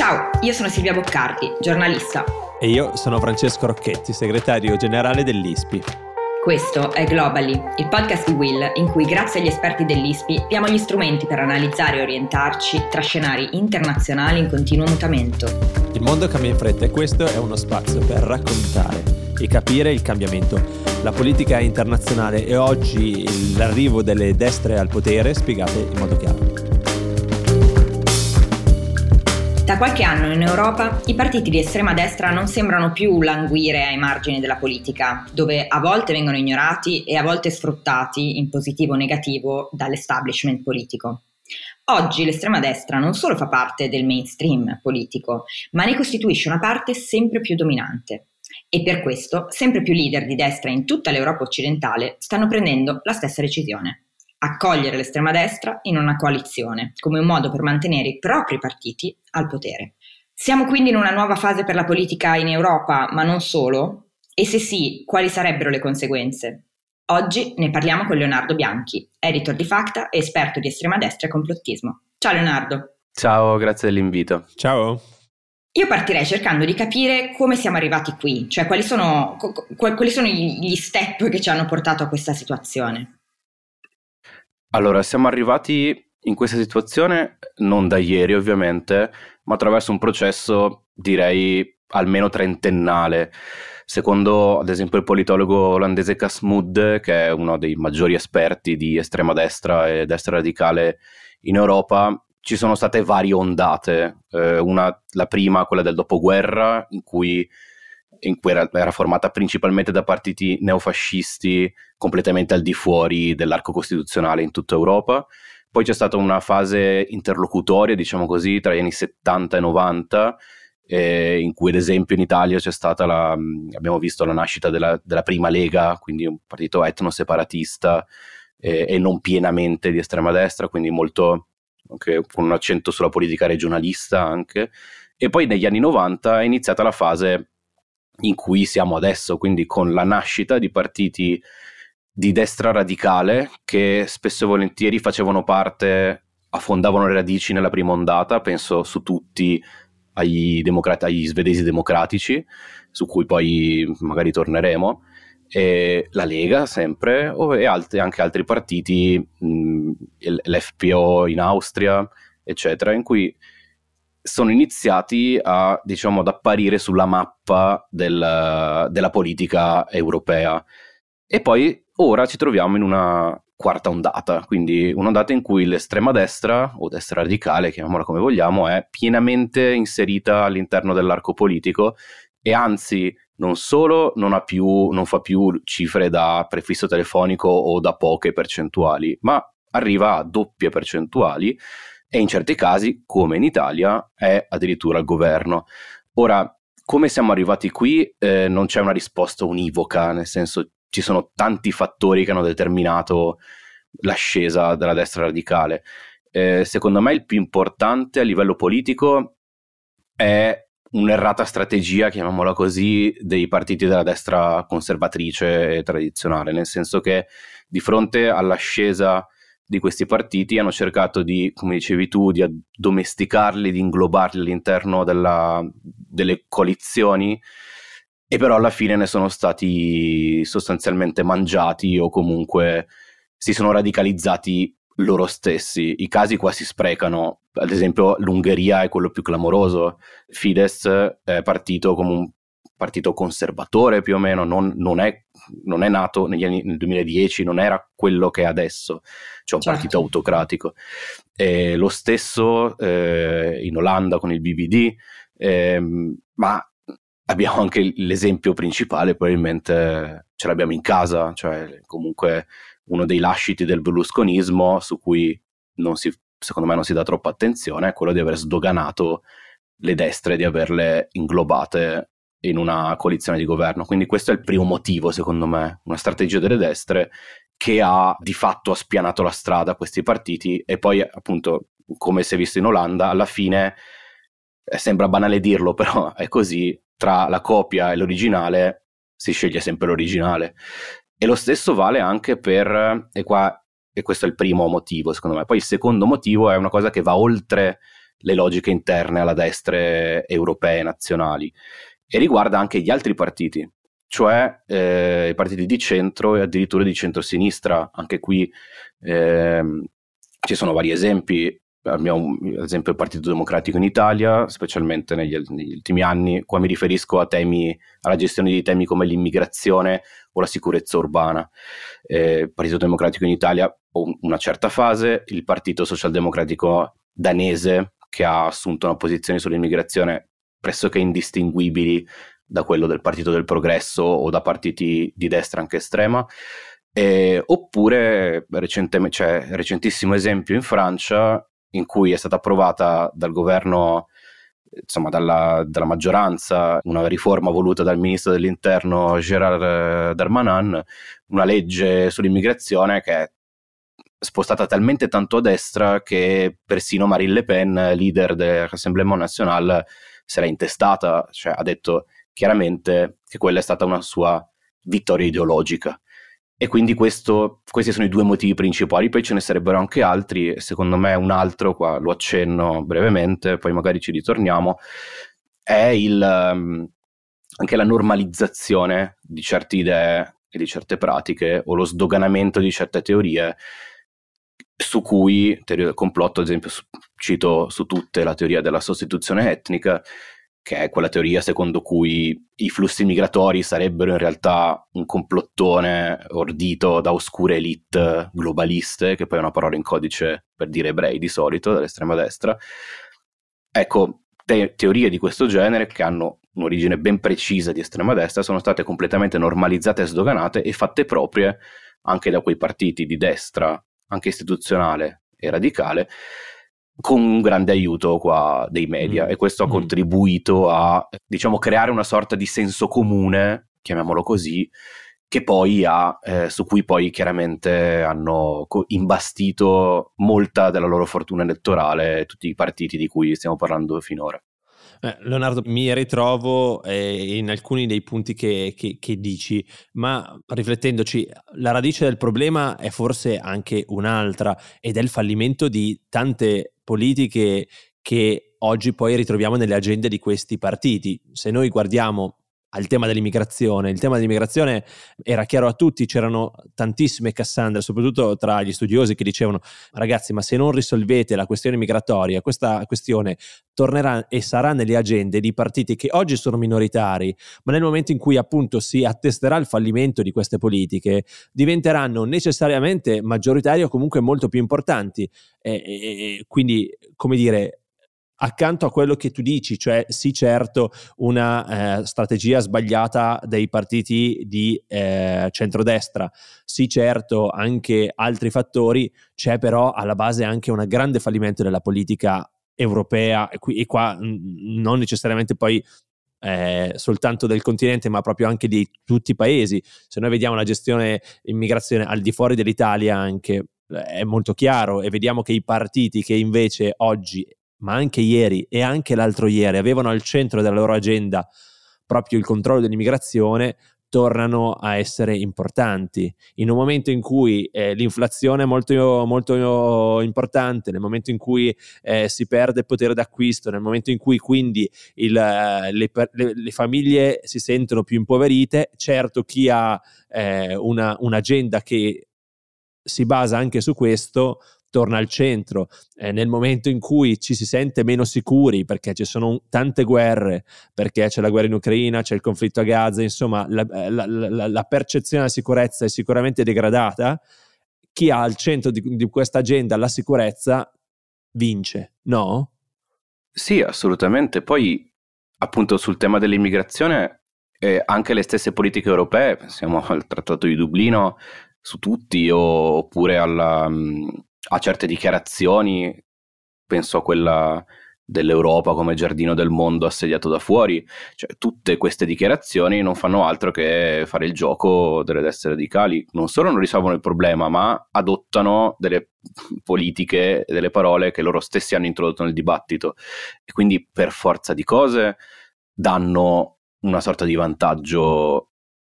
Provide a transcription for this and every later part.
Ciao, io sono Silvia Boccardi, giornalista. E io sono Francesco Rocchetti, segretario generale dell'ISPI. Questo è Globally, il podcast di Will in cui grazie agli esperti dell'ISPI diamo gli strumenti per analizzare e orientarci tra scenari internazionali in continuo mutamento. Il mondo cambia in fretta e questo è uno spazio per raccontare e capire il cambiamento. La politica internazionale e oggi l'arrivo delle destre al potere spiegate in modo chiaro. Qualche anno in Europa i partiti di estrema destra non sembrano più languire ai margini della politica, dove a volte vengono ignorati e a volte sfruttati in positivo o negativo dall'establishment politico. Oggi l'estrema destra non solo fa parte del mainstream politico, ma ne costituisce una parte sempre più dominante. E per questo sempre più leader di destra in tutta l'Europa occidentale stanno prendendo la stessa decisione accogliere l'estrema destra in una coalizione, come un modo per mantenere i propri partiti al potere. Siamo quindi in una nuova fase per la politica in Europa, ma non solo? E se sì, quali sarebbero le conseguenze? Oggi ne parliamo con Leonardo Bianchi, editor di Facta e esperto di estrema destra e complottismo. Ciao Leonardo. Ciao, grazie dell'invito. Ciao. Io partirei cercando di capire come siamo arrivati qui, cioè quali sono, quali sono gli step che ci hanno portato a questa situazione. Allora, siamo arrivati in questa situazione non da ieri ovviamente, ma attraverso un processo direi almeno trentennale. Secondo ad esempio il politologo olandese Casmud, che è uno dei maggiori esperti di estrema destra e destra radicale in Europa, ci sono state varie ondate. Eh, una, la prima, quella del dopoguerra, in cui in cui era, era, formata principalmente da partiti neofascisti completamente al di fuori dell'arco costituzionale in tutta Europa. Poi c'è stata una fase interlocutoria, diciamo così, tra gli anni 70 e 90, eh, in cui ad esempio in Italia c'è stata la, abbiamo visto la nascita della, della prima Lega, quindi un partito etno-separatista eh, e non pienamente di estrema destra, quindi molto anche con un accento sulla politica regionalista anche. E poi negli anni 90 è iniziata la fase in cui siamo adesso, quindi con la nascita di partiti di destra radicale che spesso e volentieri facevano parte, affondavano le radici nella prima ondata, penso su tutti agli, democrati, agli svedesi democratici, su cui poi magari torneremo, e la Lega sempre, e altri, anche altri partiti, mh, l'FPO in Austria, eccetera, in cui sono iniziati a, diciamo, ad apparire sulla mappa del, della politica europea. E poi ora ci troviamo in una quarta ondata, quindi un'ondata in cui l'estrema destra, o destra radicale, chiamiamola come vogliamo, è pienamente inserita all'interno dell'arco politico e anzi non solo non, più, non fa più cifre da prefisso telefonico o da poche percentuali, ma arriva a doppie percentuali e in certi casi, come in Italia, è addirittura il governo. Ora, come siamo arrivati qui eh, non c'è una risposta univoca, nel senso ci sono tanti fattori che hanno determinato l'ascesa della destra radicale. Eh, secondo me il più importante a livello politico è un'errata strategia, chiamiamola così, dei partiti della destra conservatrice e tradizionale, nel senso che di fronte all'ascesa di questi partiti hanno cercato di, come dicevi tu, di addomesticarli, di inglobarli all'interno della, delle coalizioni e però alla fine ne sono stati sostanzialmente mangiati o comunque si sono radicalizzati loro stessi. I casi qua si sprecano, ad esempio l'Ungheria è quello più clamoroso, Fidesz è partito come un partito conservatore più o meno, non, non, è, non è, nato negli anni, nel 2010, non era quello che è adesso, cioè un certo. partito autocratico. E lo stesso eh, in Olanda con il BBD, eh, ma abbiamo anche l'esempio principale, probabilmente ce l'abbiamo in casa, cioè comunque uno dei lasciti del berlusconismo su cui si, secondo me non si dà troppa attenzione è quello di aver sdoganato le destre, di averle inglobate in una coalizione di governo. Quindi questo è il primo motivo, secondo me, una strategia delle destre che ha di fatto spianato la strada a questi partiti e poi appunto, come si è visto in Olanda, alla fine eh, sembra banale dirlo, però è così, tra la copia e l'originale si sceglie sempre l'originale. E lo stesso vale anche per, e qua e questo è il primo motivo secondo me, poi il secondo motivo è una cosa che va oltre le logiche interne alla destra europee nazionali e riguarda anche gli altri partiti, cioè eh, i partiti di centro e addirittura di centrosinistra. Anche qui eh, ci sono vari esempi. Abbiamo ad esempio il Partito Democratico in Italia, specialmente negli, negli, ultimi anni, qua mi riferisco a temi, alla gestione di temi come l'immigrazione o la sicurezza urbana. Eh, il Partito Democratico in Italia una certa fase, il Partito Socialdemocratico danese che ha assunto una posizione sull'immigrazione pressoché indistinguibili da quello del Partito del Progresso o da partiti di destra anche estrema. Eh, oppure c'è recentissimo esempio in Francia in cui è stata approvata dal governo, insomma dalla, dalla maggioranza, una riforma voluta dal ministro dell'interno Gérard Darmanin, una legge sull'immigrazione che è spostata talmente tanto a destra che persino Marine Le Pen, leader del Rassemblement Si era intestata, cioè ha detto chiaramente che quella è stata una sua vittoria ideologica. E quindi questo, questi sono i due motivi principali, poi ce ne sarebbero anche altri, secondo me un altro, qua lo accenno brevemente, poi magari ci ritorniamo, è il, um, anche la normalizzazione di certe idee e di certe pratiche o lo sdoganamento di certe teorie su cui, teoria del complotto, ad esempio, su, cito su tutte la teoria della sostituzione etnica, che è quella teoria secondo cui i flussi migratori sarebbero in realtà un complottone ordito da oscure elite globaliste, che poi è una parola in codice per dire ebrei di solito, dall'estrema destra. Ecco, te- teorie di questo genere, che hanno un'origine ben precisa di estrema destra, sono state completamente normalizzate e sdoganate e fatte proprie anche da quei partiti di destra anche istituzionale e radicale, con un grande aiuto qua dei media mm. e questo ha mm. contribuito a diciamo creare una sorta di senso comune, chiamiamolo così, che poi ha, eh, su cui poi chiaramente hanno imbastito molta della loro fortuna elettorale tutti i partiti di cui stiamo parlando finora. Eh, Leonardo, mi ritrovo eh, in alcuni dei punti che, che, che, dici, ma riflettendoci, la radice del problema è forse anche un'altra ed è il fallimento di tante politiche che oggi poi ritroviamo nelle agende di questi partiti. Se noi guardiamo al tema dell'immigrazione. Il tema dell'immigrazione era chiaro a tutti, c'erano tantissime Cassandre, soprattutto tra gli studiosi che dicevano ragazzi ma se non risolvete la questione migratoria, questa questione tornerà e sarà nelle agende di partiti che oggi sono minoritari, ma nel momento in cui appunto si attesterà il fallimento di queste politiche, diventeranno necessariamente maggioritari o comunque molto più importanti. E, e, quindi, come dire, accanto a quello che tu dici, cioè sì certo una eh, strategia sbagliata dei partiti di eh, centrodestra, sì certo anche altri fattori, c'è però alla base anche un grande fallimento della politica europea e, qui, e qua mh, non necessariamente poi eh, soltanto del continente, ma proprio anche di tutti i paesi. Se noi vediamo la gestione immigrazione al di fuori dell'Italia anche eh, è molto chiaro e vediamo che i partiti che invece oggi ma anche ieri e anche l'altro ieri avevano al centro della loro agenda proprio il controllo dell'immigrazione, tornano a essere importanti. In un momento in cui eh, l'inflazione è molto, molto importante, nel momento in cui eh, si perde il potere d'acquisto, nel momento in cui quindi il, le, le, le, famiglie si sentono più impoverite, certo chi ha eh, una, un'agenda che si basa anche su questo torna al centro, eh, nel momento in cui ci si sente meno sicuri perché ci sono tante guerre, perché c'è la guerra in Ucraina, c'è il conflitto a Gaza, insomma la, eh, la, la, la percezione della sicurezza è sicuramente degradata, chi ha al centro di, di questa agenda la sicurezza vince, no? Sì, assolutamente. Poi appunto sul tema dell'immigrazione eh, anche le stesse politiche europee, pensiamo al Trattato di Dublino su tutti oppure alla, a certe dichiarazioni, penso a quella dell'Europa come giardino del mondo assediato da fuori, cioè tutte queste dichiarazioni non fanno altro che fare il gioco delle destre radicali, non solo non risolvono il problema, ma adottano delle politiche e delle parole che loro stessi hanno introdotto nel dibattito. E quindi per forza di cose danno una sorta di vantaggio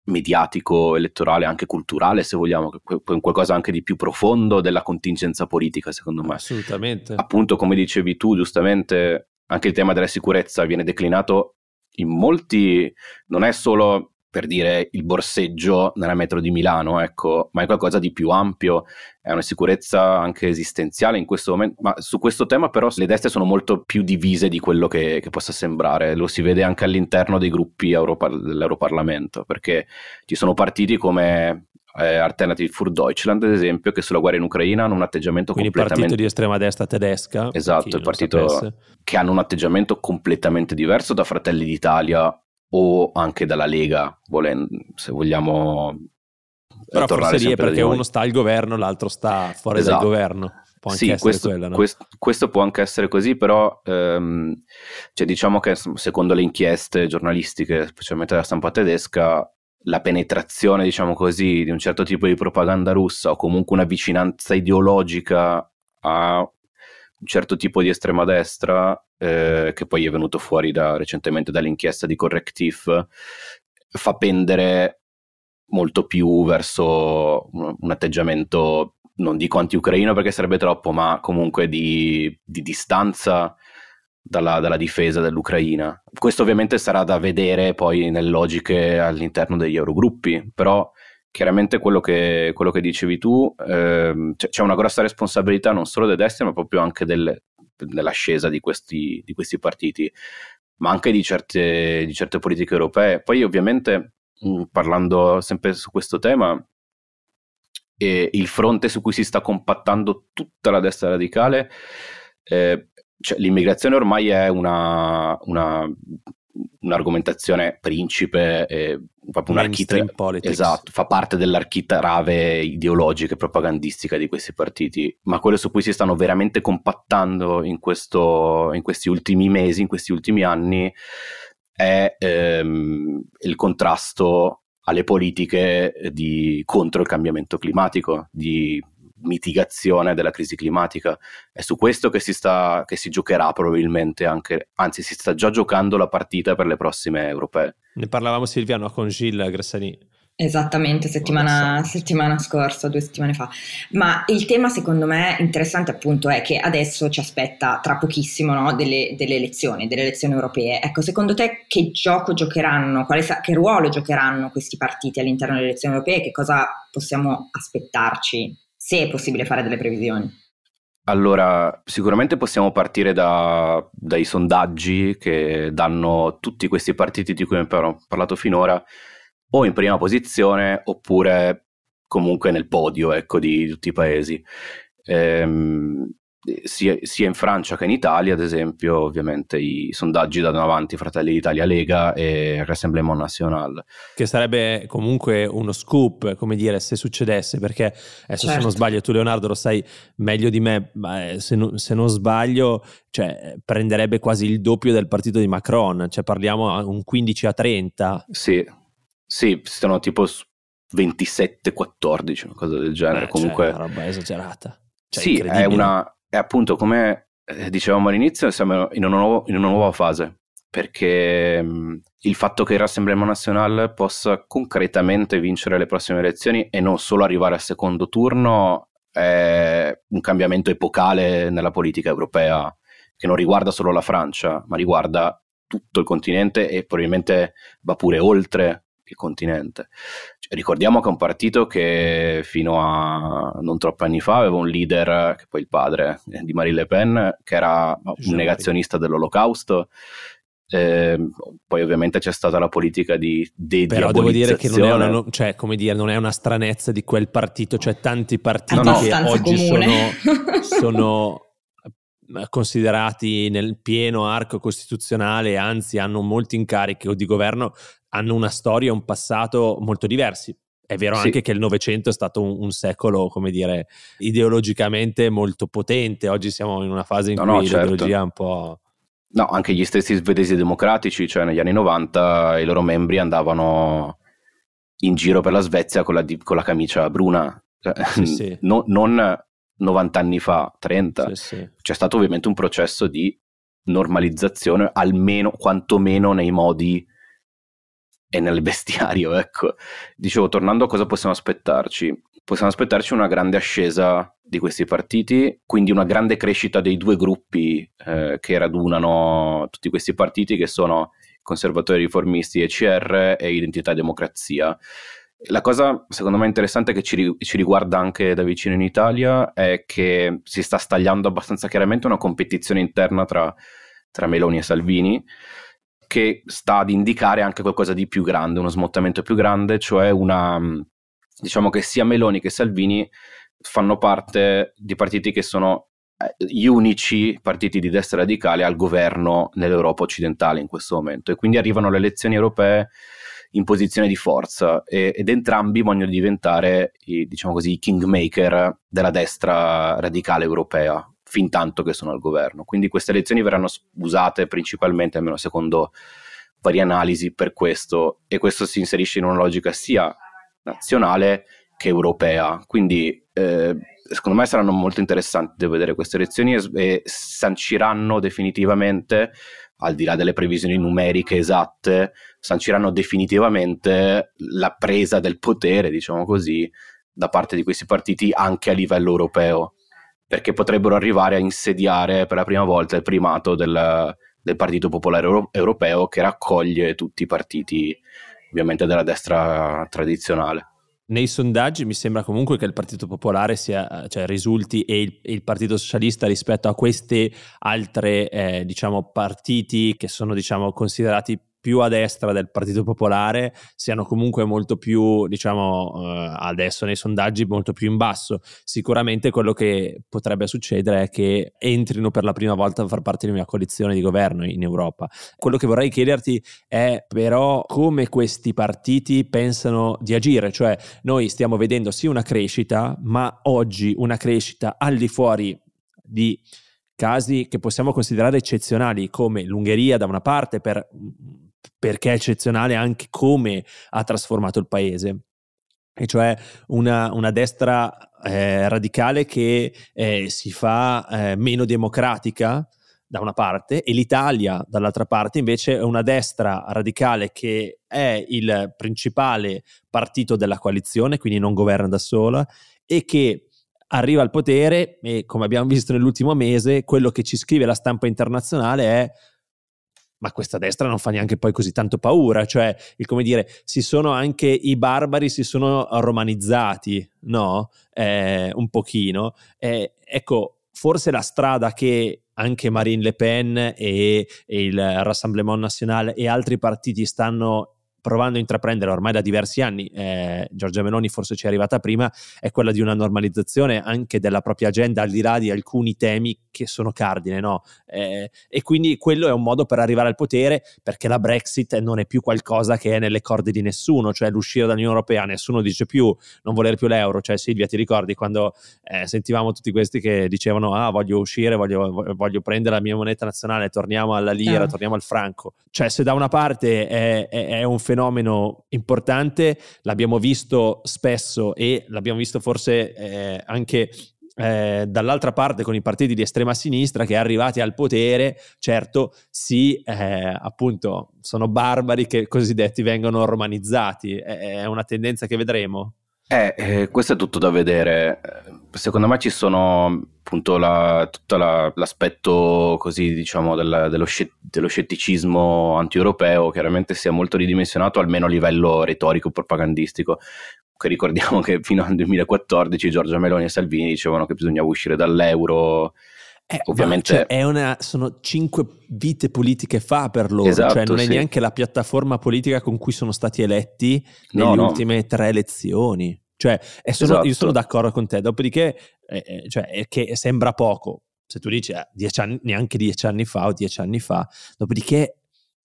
mediatico, elettorale, anche culturale, se vogliamo, qualcosa anche di più profondo della contingenza politica, secondo me. Assolutamente. Appunto, come dicevi tu, giustamente, anche il tema della sicurezza viene declinato in molti, non è solo per dire il borseggio nella metro di Milano, ecco, ma è qualcosa di più ampio, è una sicurezza anche esistenziale in questo momento, ma su questo tema però le destre sono molto più divise di quello che, che possa sembrare, lo si vede anche all'interno dei gruppi Europa, dell'Europarlamento, perché ci sono partiti come eh, Alternative für Deutschland, ad esempio, che sulla guerra in Ucraina hanno un atteggiamento Quindi completamente... il partito di estrema destra tedesca. Esatto, il partito che hanno un atteggiamento completamente diverso da Fratelli d'Italia o anche dalla Lega, volendo, se vogliamo... Però forse lì è perché uno sta al governo, l'altro sta fuori esatto. dal governo. Può anche sì, questo, quella, no? questo, questo, può anche essere così, però ehm, cioè diciamo che secondo le inchieste giornalistiche, specialmente della stampa tedesca, la penetrazione, diciamo così, di un certo tipo di propaganda russa o comunque una vicinanza ideologica a un certo tipo di estrema destra, eh, che poi è venuto fuori da, recentemente dall'inchiesta di Correctif, fa pendere molto più verso un, atteggiamento, non dico anti-ucraino perché sarebbe troppo, ma comunque di, di distanza dalla, dalla, difesa dell'Ucraina. Questo ovviamente sarà da vedere poi nelle logiche all'interno degli Eurogruppi, però chiaramente quello che, quello che dicevi tu, ehm, c'è, una grossa responsabilità non solo dei destri, ma proprio anche del, dell'ascesa di questi, di questi, partiti, ma anche di certe, di certe politiche europee. Poi ovviamente, mh, parlando sempre su questo tema, eh, il fronte su cui si sta compattando tutta la destra radicale, eh, cioè, l'immigrazione ormai è una, una un'argomentazione principe, eh, proprio un'architrave. Esatto, fa parte dell'architrave ideologica e propagandistica di questi partiti, ma quello su cui si stanno veramente compattando in, questo, in questi ultimi mesi, in questi ultimi anni, è ehm, il contrasto alle politiche di, contro il cambiamento climatico, di mitigazione della crisi climatica. È su questo che si, sta, che si giocherà probabilmente anche, anzi si sta già giocando la partita per le prossime europee. Ne parlavamo Silviano con Gilles Gressani. Esattamente, settimana, settimana, scorsa, due settimane fa. Ma il tema secondo me interessante appunto è che adesso ci aspetta tra pochissimo no, delle, delle, elezioni, delle elezioni europee. Ecco, secondo te che gioco giocheranno, quale, che ruolo giocheranno questi partiti all'interno delle elezioni europee? Che cosa possiamo aspettarci se è possibile fare delle previsioni. Allora, sicuramente possiamo partire da, dai sondaggi che danno tutti questi partiti di cui abbiamo parlato finora o in prima posizione oppure comunque nel podio ecco, di tutti i paesi. Ehm, sia, sia, in Francia che in Italia, ad esempio, ovviamente i sondaggi danno avanti Fratelli d'Italia Lega e Rassemblement National. Che sarebbe comunque uno scoop, come dire, se succedesse, perché adesso certo. se non certo. sbaglio, tu Leonardo lo sai meglio di me, ma eh, se, no, se non sbaglio, cioè, prenderebbe quasi il doppio del partito di Macron, cioè parliamo un 15 a 30. Sì, sì, sono tipo 27-14, una cosa del genere. Eh, Comunque, cioè, una roba esagerata. Cioè, sì, è una, e appunto, come eh, dicevamo all'inizio, siamo in una, nuovo, in una nuova fase, perché mh, il fatto che il Rassemblement National possa concretamente vincere le prossime elezioni e non solo arrivare al secondo turno è un cambiamento epocale nella politica europea che non riguarda solo la Francia, ma riguarda tutto il continente e probabilmente va pure oltre il continente. Cioè, ricordiamo che è un partito che fino a non troppi anni fa aveva un leader, che poi il padre di Marine Le Pen, che era un negazionista dell'olocausto. Eh, poi ovviamente c'è stata la politica di de- però devo dire che non è, una, cioè, come dire, non è una stranezza di quel partito c'è tanti partiti no, che oggi sono, sono considerati nel pieno arco costituzionale, anzi hanno molti incarichi di governo, hanno una storia e un passato molto diversi. È vero sì. anche che il Novecento è stato un, un, secolo, come dire, ideologicamente molto potente. Oggi siamo in una fase in no, cui no, certo. l'ideologia è un po'. No, anche gli stessi svedesi democratici, cioè negli anni 90, i loro membri andavano in giro per la Svezia con la, con la camicia bruna. Cioè, sì, sì. No, non 90 anni fa, 30. C'è stato ovviamente un processo di normalizzazione, almeno quantomeno nei modi e nel bestiario, ecco. Dicevo, tornando a cosa possiamo aspettarci, possiamo aspettarci una grande ascesa di questi partiti, quindi una grande crescita dei due gruppi eh, che radunano tutti questi partiti che sono conservatori riformisti ECR e Identità e Democrazia. La cosa secondo me interessante che ci, ci, riguarda anche da vicino in Italia è che si sta stagliando abbastanza chiaramente una competizione interna tra, tra Meloni e Salvini che sta ad indicare anche qualcosa di più grande, uno smottamento più grande, cioè una diciamo che sia Meloni che Salvini fanno parte di partiti che sono eh, gli unici partiti di destra radicale al governo nell'Europa occidentale in questo momento. E quindi arrivano le elezioni europee in posizione di forza e, ed entrambi vogliono diventare i, diciamo così, i kingmaker della destra radicale europea fin tanto che sono al governo. Quindi queste elezioni verranno usate principalmente, almeno secondo varie analisi, per questo e questo si inserisce in una logica sia nazionale che europea. Quindi eh, secondo me saranno molto interessanti da vedere queste elezioni e, e sanciranno definitivamente, al di là delle previsioni numeriche esatte, sanciranno definitivamente la presa del potere, diciamo così, da parte di questi partiti anche a livello europeo, perché potrebbero arrivare a insediare per la prima volta il primato del, del Partito Popolare Euro- Europeo che raccoglie tutti i partiti ovviamente della destra tradizionale. Nei sondaggi mi sembra comunque che il Partito Popolare sia, cioè, risulti e il, il, Partito Socialista rispetto a questi altri eh, diciamo, partiti che sono diciamo, considerati più a destra del Partito Popolare siano comunque molto più, diciamo, eh, adesso nei sondaggi molto più in basso. Sicuramente quello che potrebbe succedere è che entrino per la prima volta a far parte di una coalizione di governo in Europa. Quello che vorrei chiederti è però come questi partiti pensano di agire, cioè noi stiamo vedendo sì una crescita, ma oggi una crescita al di fuori di casi che possiamo considerare eccezionali come l'Ungheria da una parte per perché è eccezionale anche come ha trasformato il paese. E cioè una, una destra eh, radicale che eh, si fa eh, meno democratica da una parte e l'Italia dall'altra parte invece è una destra radicale che è il principale partito della coalizione, quindi non governa da sola e che arriva al potere e come abbiamo visto nell'ultimo mese quello che ci scrive la stampa internazionale è ma questa destra non fa neanche poi così tanto paura, cioè, il, come dire, si sono anche i barbari si sono romanizzati, no? Eh, un pochino. Eh, ecco, forse la strada che anche Marine Le Pen e, e il Rassemblement National e altri partiti stanno provando a intraprendere ormai da diversi anni, eh, Giorgia Meloni forse ci è arrivata prima, è quella di una normalizzazione anche della propria agenda al di là di alcuni temi che sono cardine, no? Eh, e quindi quello è un modo per arrivare al potere perché la Brexit non è più qualcosa che è nelle corde di nessuno, cioè l'uscire dall'Unione Europea, nessuno dice più non volere più l'euro, cioè Silvia ti ricordi quando eh, sentivamo tutti questi che dicevano ah voglio uscire, voglio, voglio prendere la mia moneta nazionale, torniamo alla lira, ah. torniamo al franco, cioè se da una parte è, è, è un fenomeno fenomeno importante, l'abbiamo visto spesso e l'abbiamo visto forse eh, anche eh, dall'altra parte con i partiti di estrema sinistra che arrivati al potere, certo, sì, eh, appunto, sono barbari che cosiddetti vengono romanizzati. È, è una tendenza che vedremo? Eh, eh, questo è tutto da vedere. Secondo me ci sono appunto la, tutto la, l'aspetto così diciamo del, dello, dello, scetticismo anti-europeo chiaramente sia molto ridimensionato almeno a livello retorico propagandistico che ricordiamo che fino al 2014 Giorgia Meloni e Salvini dicevano che bisognava uscire dall'euro eh, Ovviamente cioè una, sono cinque vite politiche fa per loro, cioè, esatto, cioè non è neanche la piattaforma politica con cui sono stati eletti nelle no, ultime tre elezioni. Cioè, sono, esatto. io sono d'accordo con te, dopodiché eh, eh cioè, che sembra poco, se tu dici eh, dieci anni, neanche dieci anni fa o dieci anni fa, dopodiché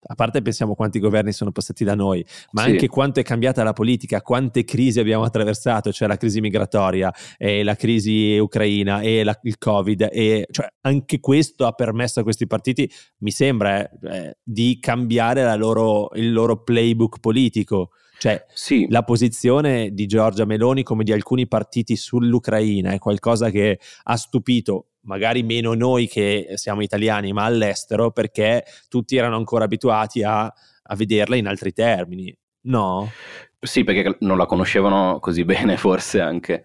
a parte pensiamo quanti governi sono passati da noi, ma sì. anche quanto è cambiata la politica, quante crisi abbiamo attraversato, cioè la crisi migratoria, e la crisi ucraina e la, il Covid, e cioè anche questo ha permesso a questi partiti, mi sembra, eh, eh di cambiare loro, il loro playbook politico. Cioè, sì. la posizione di Giorgia Meloni come di alcuni partiti sull'Ucraina è qualcosa che ha stupito magari meno noi che siamo italiani, ma all'estero, perché tutti erano ancora abituati a, a vederla in altri termini. No. Sì, perché non la conoscevano così bene, forse anche.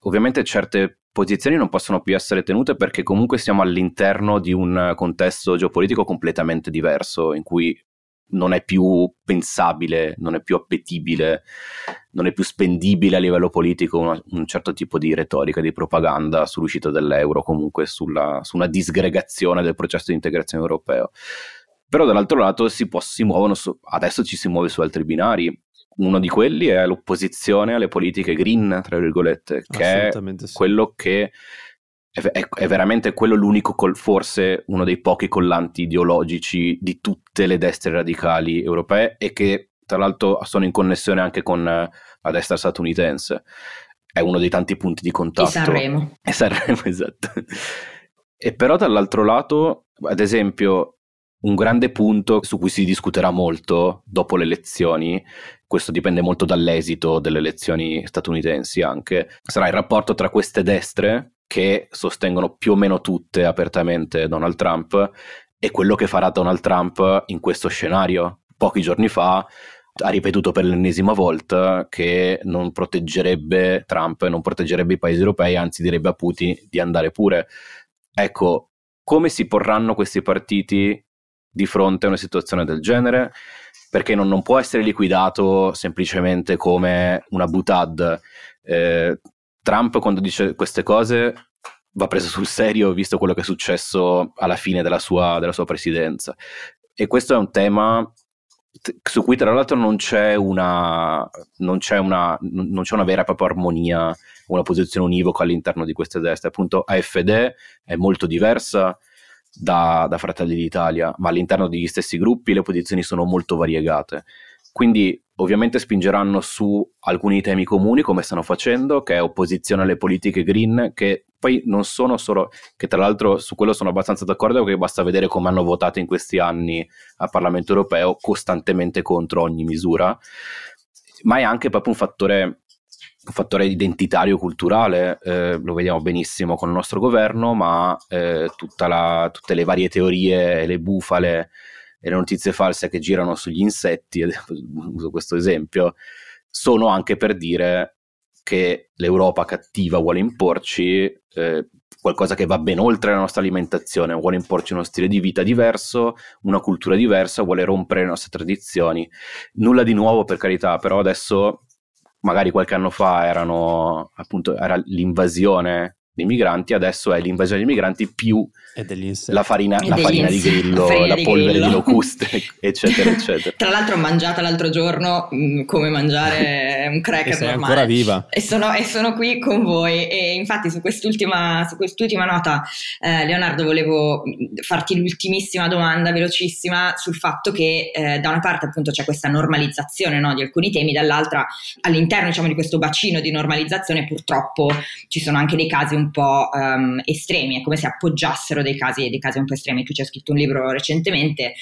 Ovviamente certe posizioni non possono più essere tenute perché comunque siamo all'interno di un contesto geopolitico completamente diverso, in cui non è più pensabile, non è più appetibile, non è più spendibile a livello politico una, un certo tipo di retorica, di propaganda sull'uscita dell'euro, comunque sulla, su una disgregazione del processo di integrazione europeo. Però dall'altro lato si, può, si muovono, su, adesso ci si muove su altri binari. Uno di quelli è l'opposizione alle politiche green, tra virgolette, che è quello che è, è, è, veramente quello l'unico, col, forse uno dei pochi collanti ideologici di tutte le destre radicali europee e che tra l'altro sono in connessione anche con uh, la destra statunitense. È uno dei tanti punti di contatto. E Sanremo. E Sanremo, esatto. E però dall'altro lato, ad esempio, un grande punto su cui si discuterà molto dopo le elezioni, questo dipende molto dall'esito delle elezioni statunitensi anche, sarà il rapporto tra queste destre che sostengono più o meno tutte apertamente Donald Trump e quello che farà Donald Trump in questo scenario. Pochi giorni fa ha ripetuto per l'ennesima volta che non proteggerebbe Trump, non proteggerebbe i paesi europei, anzi direbbe a Putin di andare pure. Ecco, come si porranno questi partiti di fronte a una situazione del genere? Perché non, non può essere liquidato semplicemente come una butad. Eh, Trump quando dice queste cose va preso sul serio visto quello che è successo alla fine della sua, della sua presidenza. E questo è un tema su cui tra l'altro non c'è una, non c'è una, non c'è una vera e propria armonia, una posizione univoca all'interno di queste destre. Appunto AFD è molto diversa da, da Fratelli d'Italia, ma all'interno degli stessi gruppi le posizioni sono molto variegate. Quindi ovviamente spingeranno su alcuni temi comuni come stanno facendo, che è opposizione alle politiche green, che poi non sono solo, che tra l'altro su quello sono abbastanza d'accordo perché basta vedere come hanno votato in questi anni al Parlamento europeo costantemente contro ogni misura, ma è anche proprio un fattore, un fattore identitario culturale, eh, lo vediamo benissimo con il nostro governo, ma eh, la, tutte le varie teorie, le bufale, e le notizie false che girano sugli insetti, uso questo esempio, sono anche per dire che l'Europa cattiva vuole imporci eh, qualcosa che va ben oltre la nostra alimentazione, vuole imporci uno stile di vita diverso, una cultura diversa, vuole rompere le nostre tradizioni. Nulla di nuovo per carità, però adesso magari qualche anno fa erano appunto era l'invasione dei migranti, adesso è l'invasione dei migranti più la farina, la farina di grillo, farina la di polvere grillo. di locuste, eccetera, eccetera. Tra l'altro ho mangiata l'altro giorno mh, mm, come mangiare un cracker e sei normale. ancora viva. E sono, e sono, qui con voi e infatti su quest'ultima, su quest'ultima nota eh, Leonardo volevo mm, farti l'ultimissima domanda velocissima sul fatto che eh, da una parte appunto c'è questa normalizzazione no, di alcuni temi, dall'altra all'interno diciamo di questo bacino di normalizzazione purtroppo ci sono anche dei casi un po' um, estremi, è come se appoggiassero dei casi, dei casi un po' estremi. Tu ci hai scritto un libro recentemente.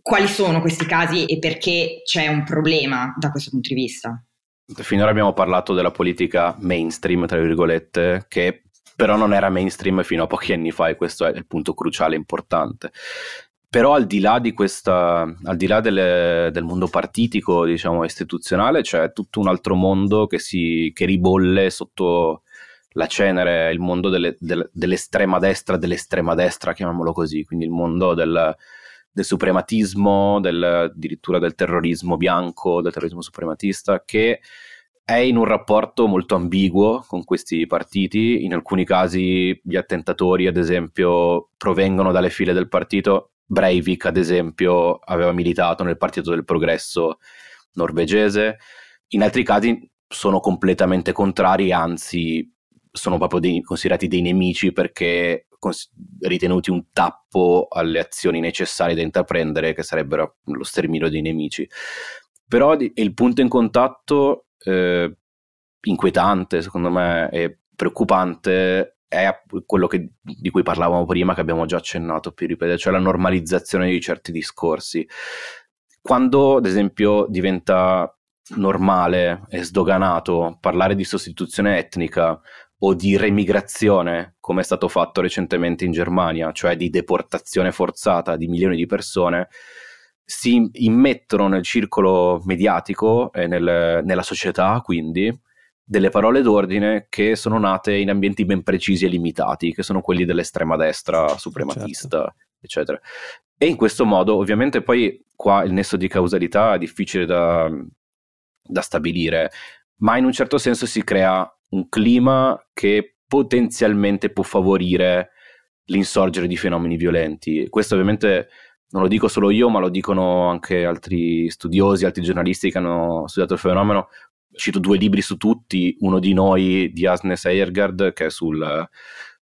Quali sono questi casi e perché c'è un problema da questo punto di vista? Finora abbiamo parlato della politica mainstream, tra virgolette, che però non era mainstream fino a pochi anni fa e questo è il punto cruciale importante. Però al di là di questa, al di là delle, del mondo partitico, diciamo, istituzionale, c'è tutto un altro mondo che, si, che ribolle sotto la cenere, il mondo delle, del, dell'estrema destra, dell'estrema destra, chiamiamolo così, quindi il mondo del, del suprematismo, del, addirittura del terrorismo bianco, del terrorismo suprematista, che è in un rapporto molto ambiguo con questi partiti. In alcuni casi gli attentatori, ad esempio, provengono dalle file del partito. Breivik, ad esempio, aveva militato nel Partito del Progresso norvegese. In altri casi sono completamente contrari, anzi sono proprio dei, considerati dei nemici perché cons- ritenuti un tappo alle azioni necessarie da intraprendere, che sarebbero lo sterminio dei nemici. Però di- il punto in contatto eh, inquietante, secondo me, e preoccupante è quello che, di cui parlavamo prima, che abbiamo già accennato più ripetere, cioè la normalizzazione di certi discorsi. Quando, ad esempio, diventa normale e sdoganato parlare di sostituzione etnica o di remigrazione, come è stato fatto recentemente in Germania, cioè di deportazione forzata di milioni di persone, si immettono nel circolo mediatico e nel, nella società, quindi, delle parole d'ordine che sono nate in ambienti ben precisi e limitati, che sono quelli dell'estrema destra suprematista, certo. eccetera. E in questo modo, ovviamente, poi qua il nesso di causalità è difficile da, da stabilire, ma in un certo senso si crea un clima che potenzialmente può favorire l'insorgere di fenomeni violenti. Questo ovviamente non lo dico solo io, ma lo dicono anche altri studiosi, altri giornalisti che hanno studiato il fenomeno. Cito due libri su tutti, uno di noi di Asnes Eiergard, che è sul,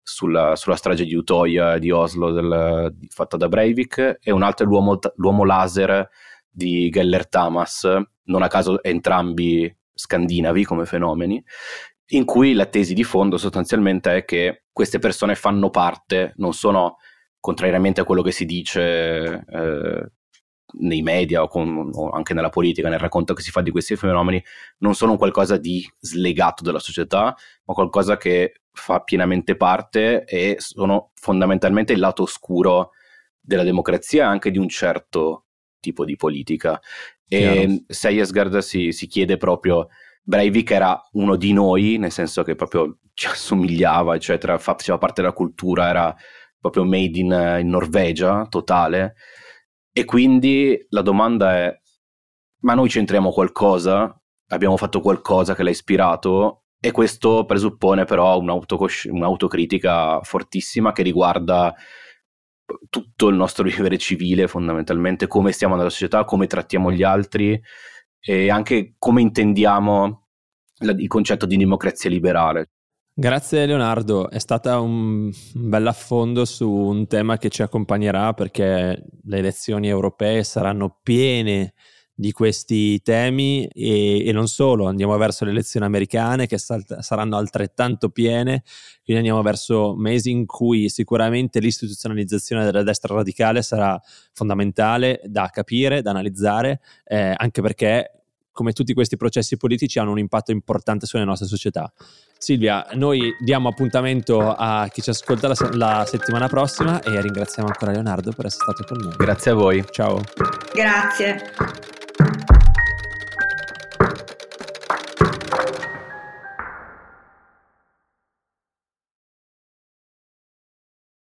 sulla, sulla, strage di Utoya di Oslo del, fatta da Breivik, e un altro è l'uomo, l'uomo laser di Geller Tamas, non a caso entrambi scandinavi come fenomeni, in cui la tesi di fondo sostanzialmente è che queste persone fanno parte, non sono, contrariamente a quello che si dice eh, nei media o, con, o, anche nella politica, nel racconto che si fa di questi fenomeni, non sono qualcosa di slegato dalla società, ma qualcosa che fa pienamente parte e sono fondamentalmente il lato oscuro della democrazia e anche di un certo tipo di politica. E Seyesgard si, si chiede proprio Breivik era uno di noi, nel senso che proprio ci assomigliava, eccetera, faceva parte della cultura, era proprio made in, in Norvegia, totale. E quindi la domanda è, ma noi c'entriamo qualcosa? Abbiamo fatto qualcosa che l'ha ispirato? E questo presuppone però un'autocritica fortissima che riguarda tutto il nostro vivere civile fondamentalmente, come stiamo nella società, come trattiamo gli altri e anche come intendiamo il concetto di democrazia liberale. Grazie Leonardo, è stato un bel affondo su un tema che ci accompagnerà perché le elezioni europee saranno piene questi temi e, e, non solo, andiamo verso le elezioni americane che sal- saranno altrettanto piene, quindi andiamo verso mesi in cui sicuramente l'istituzionalizzazione della destra radicale sarà fondamentale da capire, da analizzare, eh, anche perché come tutti questi processi politici hanno un impatto importante sulle nostre società. Silvia, noi diamo appuntamento a chi ci ascolta la, la, settimana prossima e ringraziamo ancora Leonardo per essere stato con noi. Grazie a voi. Ciao. Grazie.